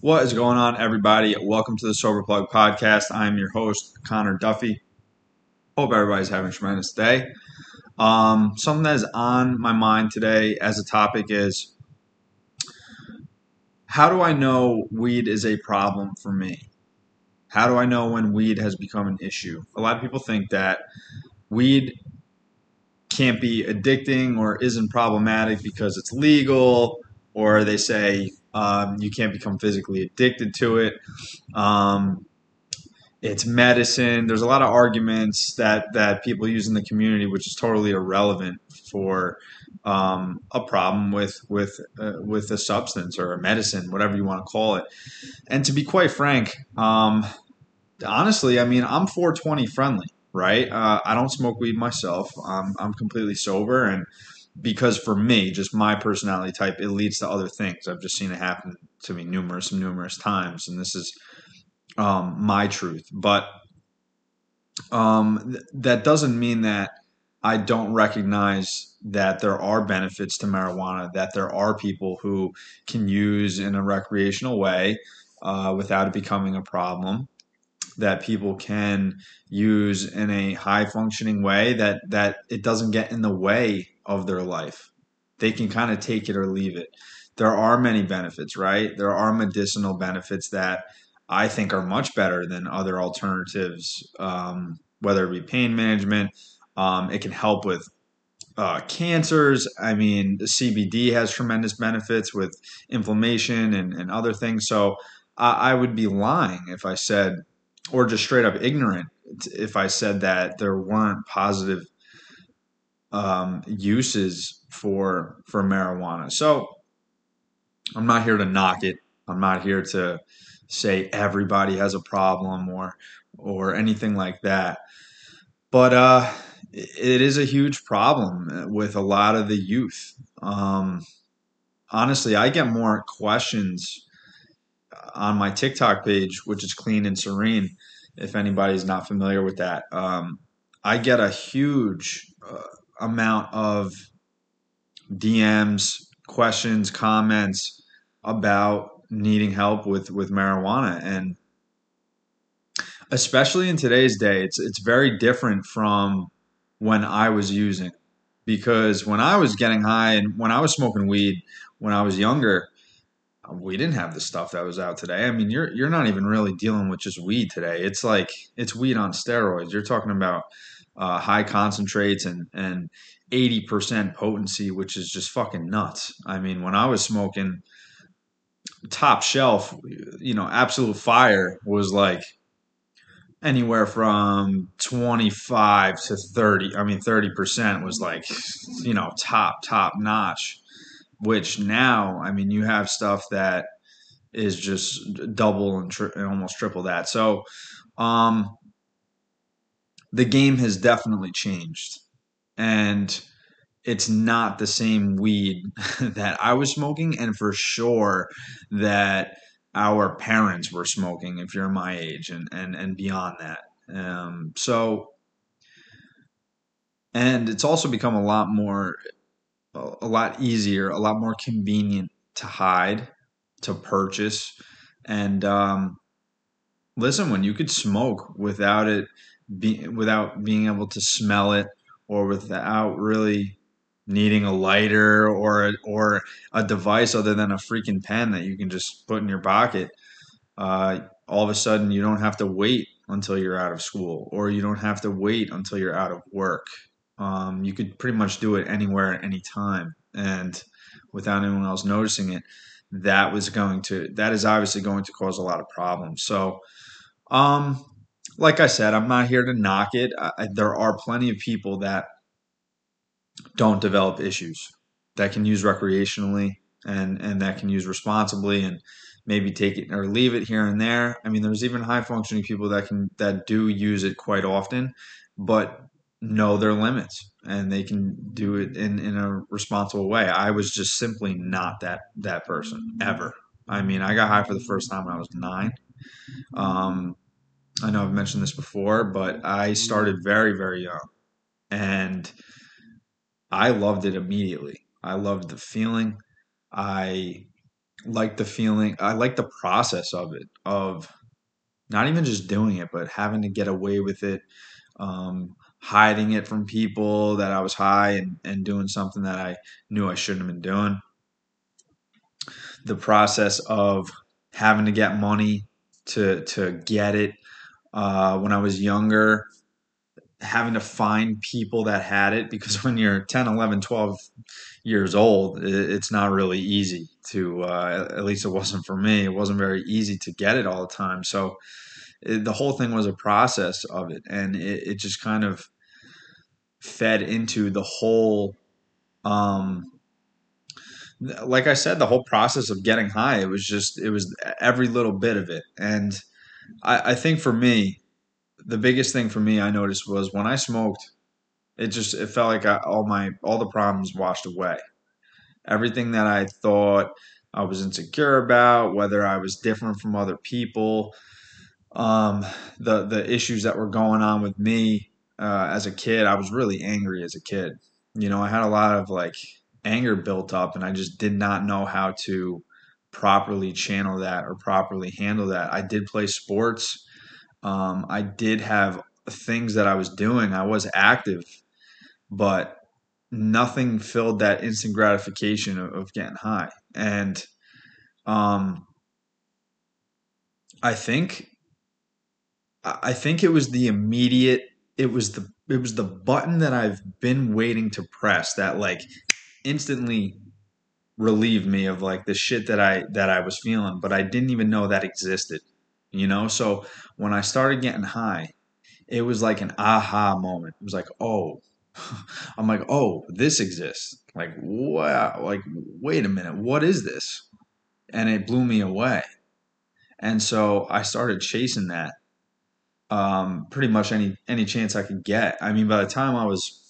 What is going on, everybody? Welcome to the Sober Plug Podcast. I'm your host, Connor Duffy. Hope everybody's having a tremendous day. Um, something that is on my mind today as a topic is how do I know weed is a problem for me? How do I know when weed has become an issue? A lot of people think that weed can't be addicting or isn't problematic because it's legal, or they say um, you can't become physically addicted to it. Um, it's medicine. There's a lot of arguments that that people use in the community, which is totally irrelevant for um, a problem with with uh, with a substance or a medicine, whatever you want to call it. And to be quite frank, um, honestly, I mean, I'm 420 friendly, right? Uh, I don't smoke weed myself. I'm, I'm completely sober, and because for me, just my personality type, it leads to other things. I've just seen it happen to me numerous numerous times, and this is um, my truth. But um, th- that doesn't mean that I don't recognize that there are benefits to marijuana, that there are people who can use in a recreational way uh, without it becoming a problem, that people can use in a high functioning way, that, that it doesn't get in the way of their life. They can kind of take it or leave it. There are many benefits, right? There are medicinal benefits that I think are much better than other alternatives, um, whether it be pain management um, it can help with uh, cancers. I mean, the CBD has tremendous benefits with inflammation and, and other things. So I, I would be lying if I said, or just straight up ignorant, if I said that there weren't positive um, uses for for marijuana. So I'm not here to knock it. I'm not here to say everybody has a problem or or anything like that. But uh, it is a huge problem with a lot of the youth. Um, honestly, I get more questions on my TikTok page, which is clean and serene. If anybody's not familiar with that, um, I get a huge uh, amount of DMs, questions, comments about needing help with with marijuana and especially in today's day it's it's very different from when I was using because when I was getting high and when I was smoking weed when I was younger, we didn't have the stuff that was out today. I mean, you're you're not even really dealing with just weed today. It's like it's weed on steroids. You're talking about uh, high concentrates and and eighty percent potency, which is just fucking nuts. I mean, when I was smoking top shelf, you know, absolute fire was like anywhere from 25 to 30 i mean 30% was like you know top top notch which now i mean you have stuff that is just double and, tri- almost triple that so um the game has definitely changed. And it's not the same weed that i was smoking and for sure that our parents were smoking if you're my age and and and beyond that. Um, so and it's also become a lot more a lot easier a lot more convenient to hide to purchase. And um, listen when you could smoke without it be, without being able to smell it or without really needing a lighter or a, or a device other than a freaking pen that you can just put in your pocket, uh, all of a sudden you don't have to wait until you're out of school or you don't have to wait until you're out of work. Um, you could pretty much do it anywhere at any time and without anyone else noticing it. That was going to that is obviously going to cause a lot of problems. So, um, like I said, I'm not here to knock it. I, there are plenty of people that don't develop issues that can use recreationally and and that can use responsibly and maybe take it or leave it here and there. I mean, there's even high functioning people that can that do use it quite often, but know their limits and they can do it in in a responsible way. I was just simply not that that person ever. I mean, I got high for the first time when I was nine. Um, I know I've mentioned this before, but I started very very young, and I loved it immediately. I loved the feeling. I like the feeling. I like the process of it, of not even just doing it, but having to get away with it, um, hiding it from people that I was high and, and doing something that I knew I shouldn't have been doing. The process of having to get money to to get it uh, when I was younger, having to find people that had it because when you're 10, 11, 12 years old, it's not really easy to, uh, at least it wasn't for me. It wasn't very easy to get it all the time. So it, the whole thing was a process of it. And it, it just kind of fed into the whole, um, like I said, the whole process of getting high, it was just, it was every little bit of it. And I, I think for me, the biggest thing for me I noticed was when I smoked, it just it felt like I, all my all the problems washed away. Everything that I thought I was insecure about, whether I was different from other people, um, the the issues that were going on with me uh, as a kid, I was really angry as a kid. You know, I had a lot of like anger built up, and I just did not know how to properly channel that or properly handle that. I did play sports um, I did have things that I was doing. I was active, but nothing filled that instant gratification of, of getting high. And um, I think I think it was the immediate. It was the it was the button that I've been waiting to press that like instantly relieved me of like the shit that I that I was feeling, but I didn't even know that existed you know? So when I started getting high, it was like an aha moment. It was like, oh, I'm like, oh, this exists. Like, wow, like, wait a minute, what is this? And it blew me away. And so I started chasing that um, pretty much any any chance I could get. I mean, by the time I was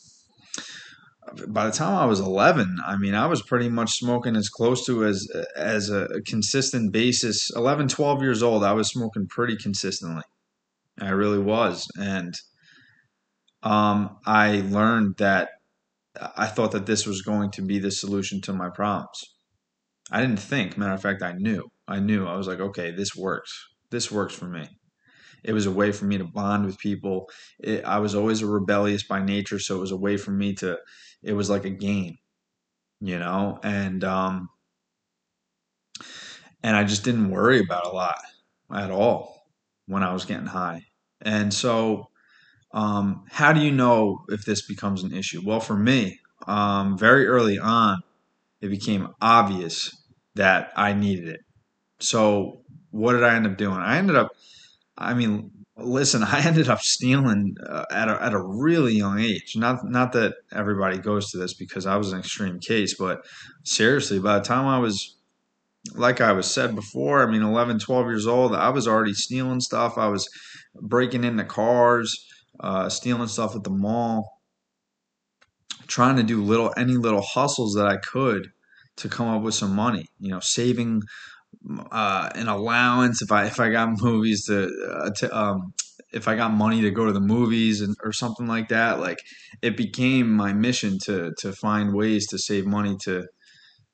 by the time I was 11, I mean, I was pretty much smoking as close to as as a consistent basis. 11, 12 years old, I was smoking pretty consistently. I really was, and um, I learned that I thought that this was going to be the solution to my problems. I didn't think. Matter of fact, I knew. I knew. I was like, okay, this works. This works for me. It was a way for me to bond with people. It, I was always a rebellious by nature, so it was a way for me to it was like a game, you know, and um, and I just didn't worry about a lot at all when I was getting high. And so, um, how do you know if this becomes an issue? Well, for me, um, very early on, it became obvious that I needed it. So, what did I end up doing? I ended up, I mean, Listen, I ended up stealing uh, at a, at a really young age. Not not that everybody goes to this because I was an extreme case, but seriously, by the time I was like I was said before, I mean 11, 12 years old, I was already stealing stuff. I was breaking into cars, uh, stealing stuff at the mall, trying to do little any little hustles that I could to come up with some money. You know, saving uh, an allowance if I if I got movies to, uh, to um, if I got money to go to the movies and, or something like that. Like it became my mission to to find ways to save money to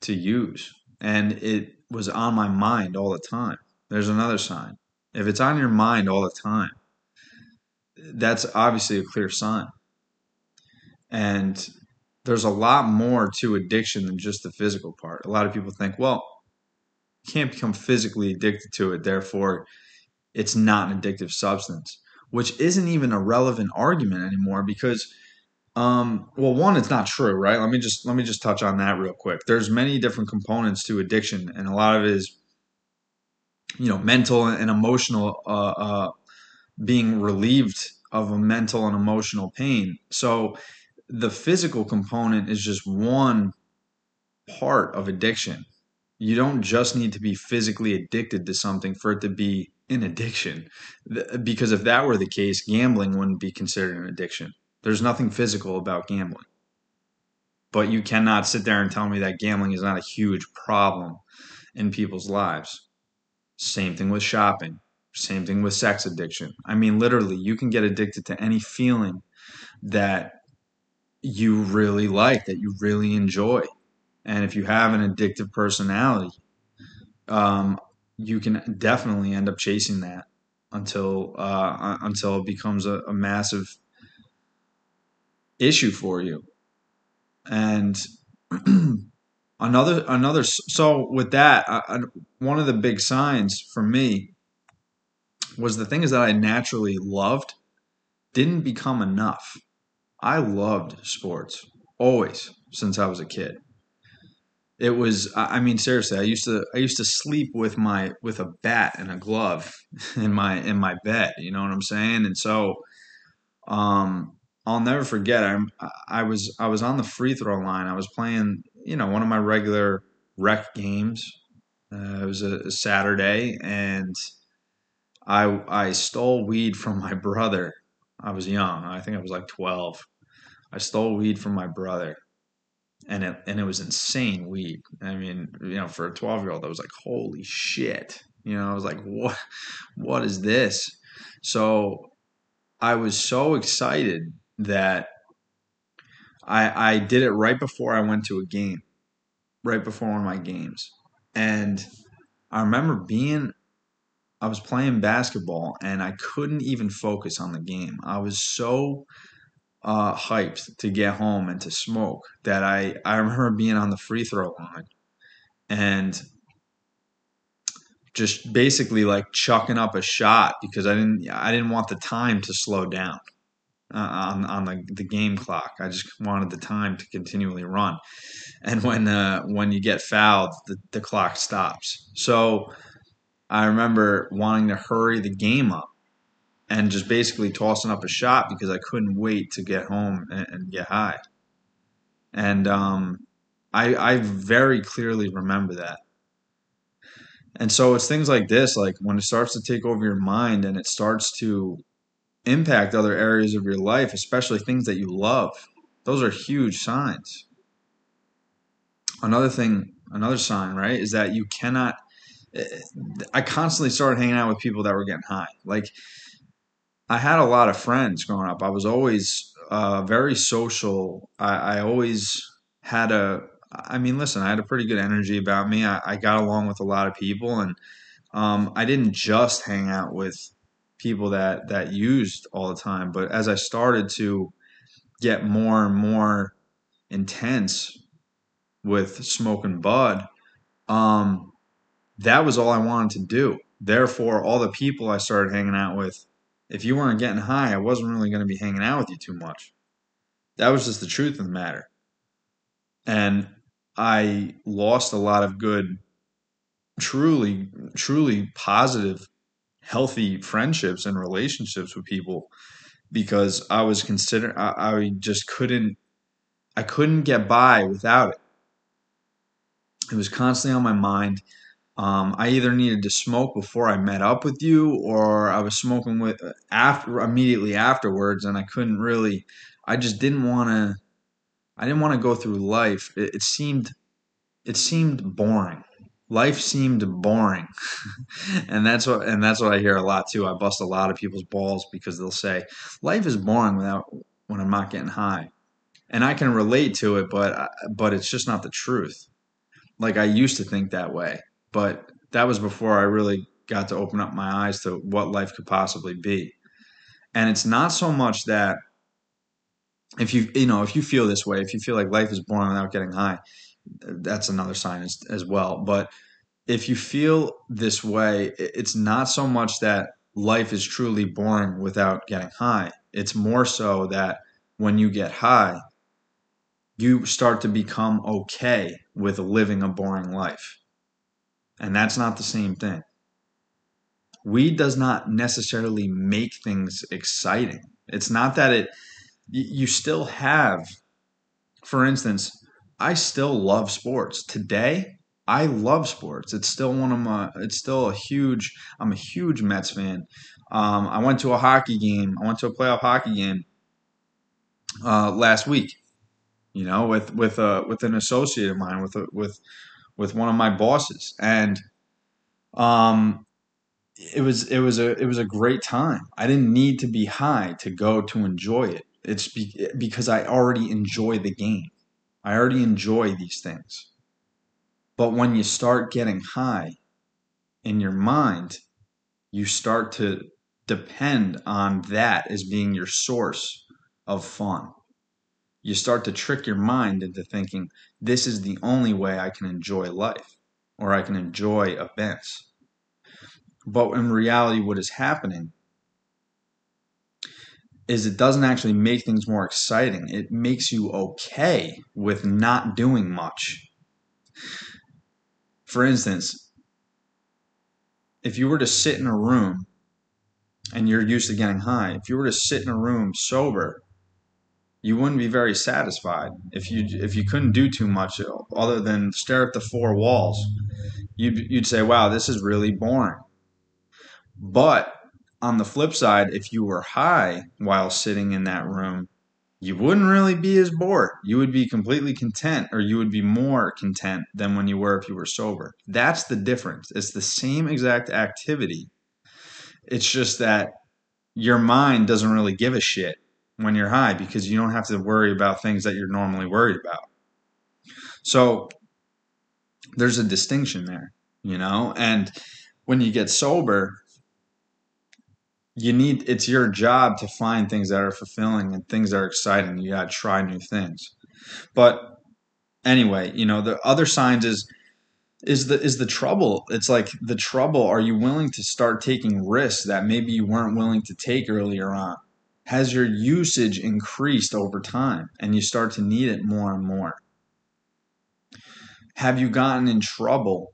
to use, and it was on my mind all the time. There's another sign. If it's on your mind all the time, that's obviously a clear sign. And there's a lot more to addiction than just the physical part. A lot of people think, well, can't become physically addicted to it. Therefore, it's not an addictive substance, which isn't even a relevant argument anymore because um, well, one, it's not true, right? Let me just let me just touch on that real quick. There's many different components to addiction, and a lot of it is, you know, mental and emotional, uh, uh, being relieved of a mental and emotional pain. So, the physical component is just one part of addiction you don't just need to be physically addicted to something for it to be an addiction. Because if that were the case, gambling wouldn't be considered an addiction. There's nothing physical about gambling. But you cannot sit there and tell me that gambling is not a huge problem in people's lives. Same thing with shopping. Same thing with sex addiction. I mean, literally, you can get addicted to any feeling that you really like, that you really enjoy. And if you have an addictive personality, um, you can definitely end up chasing that until uh, until it becomes a, a massive issue for you. And another another so with that, I, one of the big signs for me was the things that I naturally loved didn't become enough. I loved sports always since I was a kid. It was I mean seriously, I used to I used to sleep with my with a bat and a glove in my in my bed, you know what I'm saying? And so um I'll never forget I'm. I was I was on the free throw line. I was playing, you know, one of my regular rec games. Uh, it was a, a Saturday and I I stole weed from my brother. I was young. I think I was like 12. I stole weed from my brother. And it and it was insane weed. I mean, you know, for a 12-year-old, I was like, "Holy shit." You know, I was like, "What what is this?" So I was so excited that I I did it right before I went to a game. Right before one of my games. And I remember being I was playing basketball and I couldn't even focus on the game. I was so uh, hyped to get home and to smoke that I, I remember being on the free throw line and just basically like chucking up a shot because I didn't I didn't want the time to slow down uh, on on the, the game clock. I just wanted the time to continually run. And when uh, when you get fouled, the, the clock stops. So I remember wanting to hurry the game up and just basically tossing up a shot because I couldn't wait to get home and, and get high. And um, I, I very clearly remember that. And so it's things like this, like when it starts to take over your mind and it starts to impact other areas of your life, especially things that you love. Those are huge signs. Another thing, another sign, right, is that you cannot I constantly started hanging out with people that were getting high. Like I had a lot of friends growing up. I was always uh, very social. I, I, always had a. I mean, listen, I had a pretty good energy about me. I, I got along with a lot of people, and um, I didn't just hang out with people that that used all the time. But as I started to get more and more intense with smoking bud, um, that was all I wanted to do. Therefore, all the people I started hanging out with, if you weren't getting high, I wasn't really going to be hanging out with you too much. That was just the truth of the matter. And I lost a lot of good, truly, truly positive, healthy friendships and relationships with people because I was considered, I, I just couldn't, I couldn't get by without it. It was constantly on my mind um, I either needed to smoke before I met up with you, or I was smoking with after immediately afterwards, and I couldn't really. I just didn't want to. I didn't want to go through life. It, it seemed, it seemed boring. Life seemed boring, and that's what and that's what I hear a lot too. I bust a lot of people's balls because they'll say life is boring without when I'm not getting high, and I can relate to it, but but it's just not the truth. Like I used to think that way but that was before I really got to open up my eyes to what life could possibly be. And it's not so much that if you you know if you feel this way, if you feel like life is boring without getting high, that's another sign as, as well. But if you feel this way, it's not so much that life is truly boring without getting high. It's more so that when you get high, you start to become okay with living a boring life. And that's not the same thing. Weed does not necessarily make things exciting. It's not that it, you still have, for instance, I still love sports. Today, I love sports. It's still one of my, it's still a huge, I'm a huge Mets fan. Um, I went to a hockey game, I went to a playoff hockey game uh, last week, you know, with, with, a, with an associate of mine, with, a, with, with one of my bosses, and um, it was it was a it was a great time. I didn't need to be high to go to enjoy it. It's be, because I already enjoy the game. I already enjoy these things. But when you start getting high, in your mind, you start to depend on that as being your source of fun. You start to trick your mind into thinking this is the only way I can enjoy life or I can enjoy events. But in reality, what is happening is it doesn't actually make things more exciting. It makes you okay with not doing much. For instance, if you were to sit in a room and you're used to getting high, if you were to sit in a room sober, you wouldn't be very satisfied. If you if you couldn't do too much other than stare at the four walls, you'd you'd say, "Wow, this is really boring." But on the flip side, if you were high while sitting in that room, you wouldn't really be as bored. You would be completely content, or you would be more content than when you were if you were sober. That's the difference. It's the same exact activity. It's just that your mind doesn't really give a shit when you're high because you don't have to worry about things that you're normally worried about. So there's a distinction there, you know? And when you get sober, you need it's your job to find things that are fulfilling and things that are exciting. You got to try new things. But anyway, you know, the other signs is is the is the trouble. It's like the trouble are you willing to start taking risks that maybe you weren't willing to take earlier on? Has your usage increased over time and you start to need it more and more? Have you gotten in trouble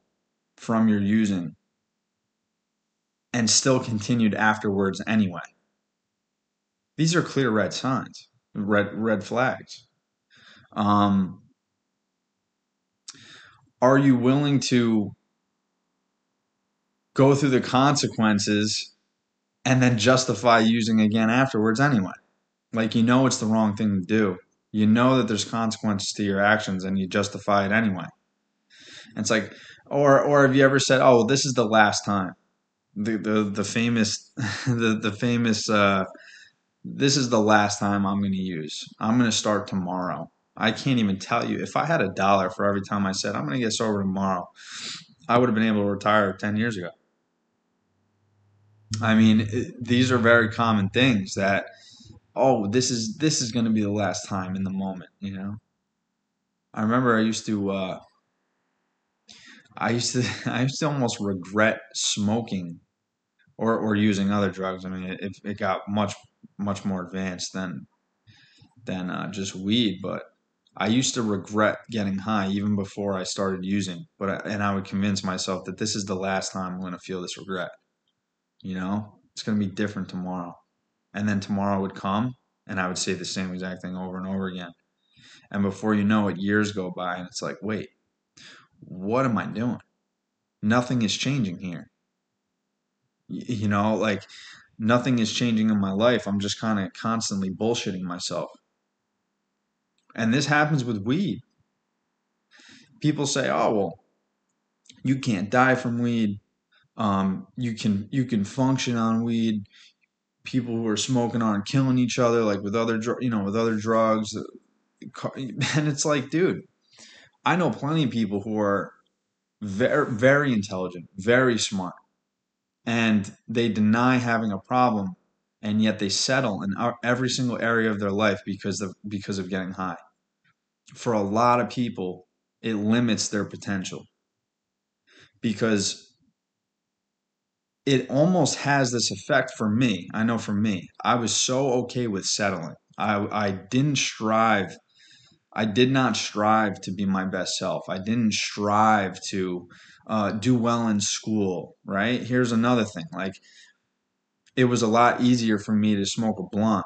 from your using? and still continued afterwards anyway. These are clear red signs, red red flags. Um, are you willing to go through the consequences and then justify using again afterwards anyway? Like you know it's the wrong thing to do. You know that there's consequences to your actions and you justify it anyway. And it's like or or have you ever said, "Oh, this is the last time." the the, the famous the the famous uh, this is the last time I'm going to use. I'm going to start tomorrow. I can't even tell you if I had a dollar for every time I said I'm going to get sober tomorrow. I would have been able to retire 10 years ago. I mean, it, these are very common things that oh, this is this is going to be the last time in the moment, you know. I remember I used to uh, I used to I used to almost regret smoking or or using other drugs. I mean, it, it got much much more advanced than than uh, just weed. But I used to regret getting high even before I started using. But I, and I would convince myself that this is the last time I'm going to feel this regret. You know, it's going to be different tomorrow. And then tomorrow would come, and I would say the same exact thing over and over again. And before you know it, years go by, and it's like, wait, what am I doing? Nothing is changing here you know like nothing is changing in my life i'm just kind of constantly bullshitting myself and this happens with weed people say oh well you can't die from weed um, you can you can function on weed. People who are smoking aren't killing each other like with other you know with other drugs. And it's like dude i know plenty of people who are very very intelligent very smart and they deny having a problem and yet they settle in every single area of their life because of because of getting high. For a lot of people it limits their potential because it almost has this effect for me i know for me i was so okay with settling i i didn't strive I did not strive to be my best self. I didn't strive to uh, do well in school, right? Here's another thing like, it was a lot easier for me to smoke a blunt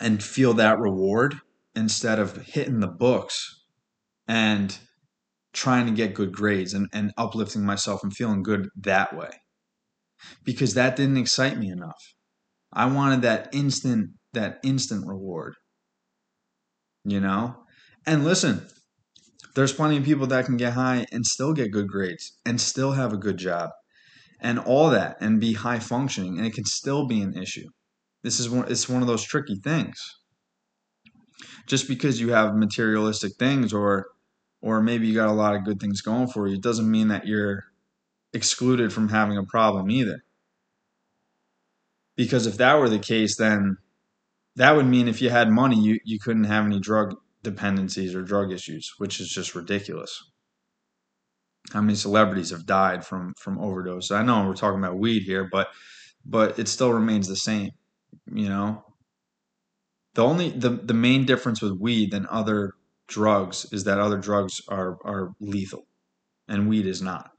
and feel that reward instead of hitting the books and trying to get good grades and, and uplifting myself and feeling good that way because that didn't excite me enough. I wanted that instant that instant reward you know? And listen, there's plenty of people that can get high and still get good grades and still have a good job and all that and be high functioning and it can still be an issue. This is one it's one of those tricky things. Just because you have materialistic things or or maybe you got a lot of good things going for you, it doesn't mean that you're excluded from having a problem either. Because if that were the case, then that would mean if you had money, you, you couldn't have any drug dependencies or drug issues, which is just ridiculous. How many celebrities have died from from overdose? I know we're talking about weed here, but but it still remains the same. You know, the only the the main difference with weed than other drugs is that other drugs are are lethal, and weed is not.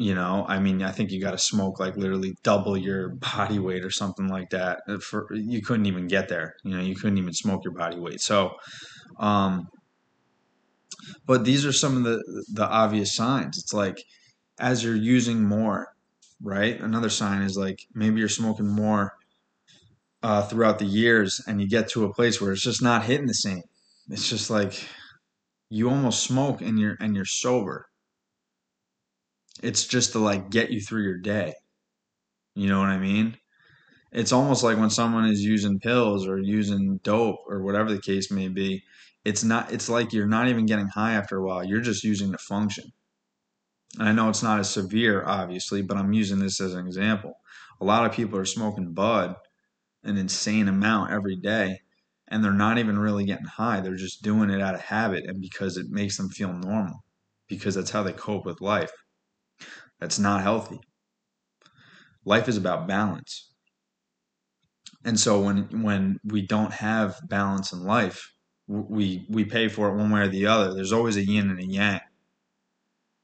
You know, I mean, I think you got to smoke like literally double your body weight or something like that. Uh, for you couldn't even get there. You know, you couldn't even smoke your body weight. So, um, but these are some of the the obvious signs. It's like as you're using more, right? Another sign is like maybe you're smoking more uh, throughout the years, and you get to a place where it's just not hitting the same. It's just like you almost smoke and you're and you're sober it's just to like get you through your day. You know what I mean? It's almost like when someone is using pills or using dope or whatever the case may be, it's not it's like you're not even getting high after a while. You're just using to function. And I know it's not as severe obviously, but I'm using this as an example. A lot of people are smoking bud an insane amount every day and they're not even really getting high. They're just doing it out of habit and because it makes them feel normal because that's how they cope with life. That's not healthy. Life is about balance. And so when when we don't have balance in life, we we pay for it one way or the other. There's always a yin and a yang.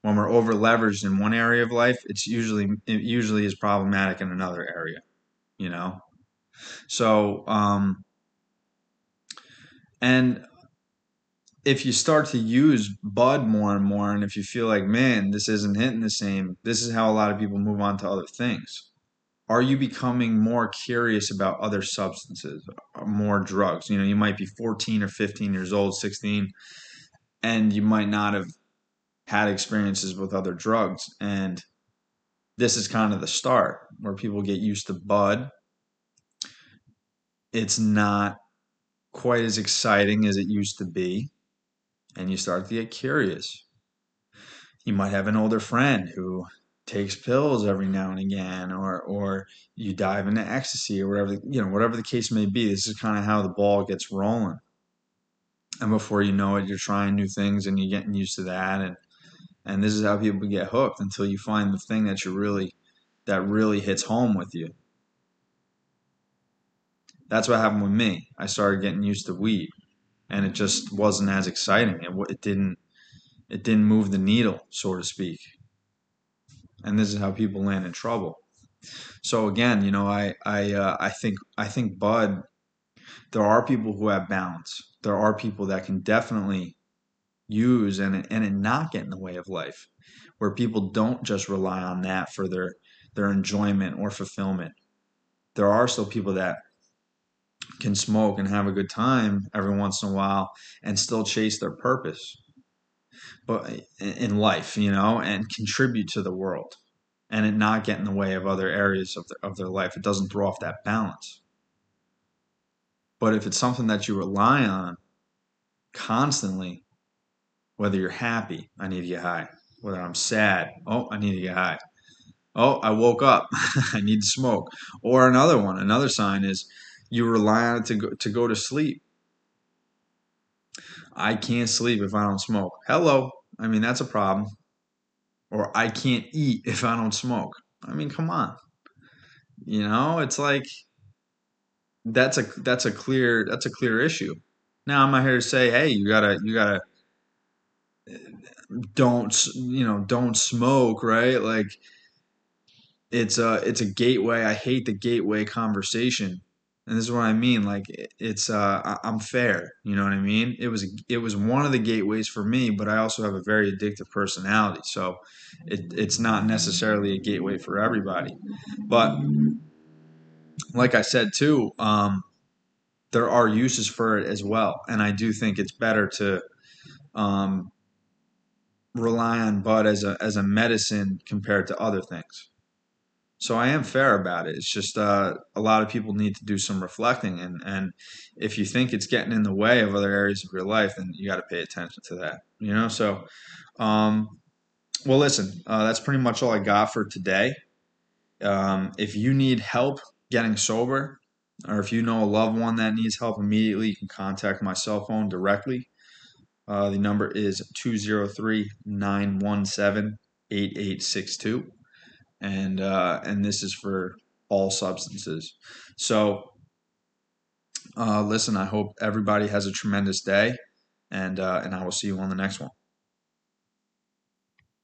When we're over leveraged in one area of life, it's usually it usually is problematic in another area, you know. So um and if you start to use bud more and more and if you feel like man this isn't hitting the same this is how a lot of people move on to other things. Are you becoming more curious about other substances uh, more drugs? You know you might be 14 or 15 years old 16 and you might not have had experiences with other drugs. And this is kind of the start where people get used to bud. It's not quite as exciting as it used to be and you start to get curious. You might have an older friend who takes pills every now and again, or or you dive into ecstasy or whatever you know, whatever the case may be. This is kind of how the ball gets rolling. And before you know it, you're trying new things and you're getting used to that, and and this is how people get hooked until you find the thing that you really that really hits home with you. That's what happened with me. I started getting used to weed and it just wasn't as exciting. It, it didn't it didn't move the needle, so to speak. And this is how people land in trouble. So again, you know, I I uh, I think I think Bud. There are people who have balance. There are people that can definitely use and and it not get in the way of life, where people don't just rely on that for their their enjoyment or fulfillment. There are still people that can smoke and have a good time every once in a while and still chase their purpose but in life you know and contribute to the world and it not get in the way of other areas of, the, of their life. It doesn't throw off that balance. But if it's something that you rely on constantly whether you're happy i need to get high whether i'm sad oh i need to get high oh i woke up i need to smoke or another one another sign is you rely on it to go, to go to sleep. I can't sleep if I don't smoke. Hello. I mean, that's a problem. Or I can't eat if I don't smoke. I mean, come on. You know, it's like that's a that's a clear that's a clear issue. Now I'm not here to say, hey, you gotta you gotta don't you know don't smoke, right? Like it's a it's a gateway. I hate the gateway conversation and this is what I mean. Like it's uh, I'm fair. You know what I mean? It was it was one of the gateways for me, but I also have a very addictive personality, so it, it's not necessarily a gateway for everybody. But like I said too, um, there are uses for it as well, and I do think it's better to um, rely on bud as a as a medicine compared to other things. So I am fair about it. It's just uh, a lot of people need to do some reflecting, and and if you think it's getting in the way of other areas of your life, then you got to pay attention to that. You know. So, um, well, listen, uh, that's pretty much all I got for today. Um, if you need help getting sober, or if you know a loved one that needs help immediately, you can contact my cell phone directly. Uh, the number is 203 917 8862. And, uh, and this is for all substances. So, uh, listen, I hope everybody has a tremendous day, and, uh, and I will see you on the next one.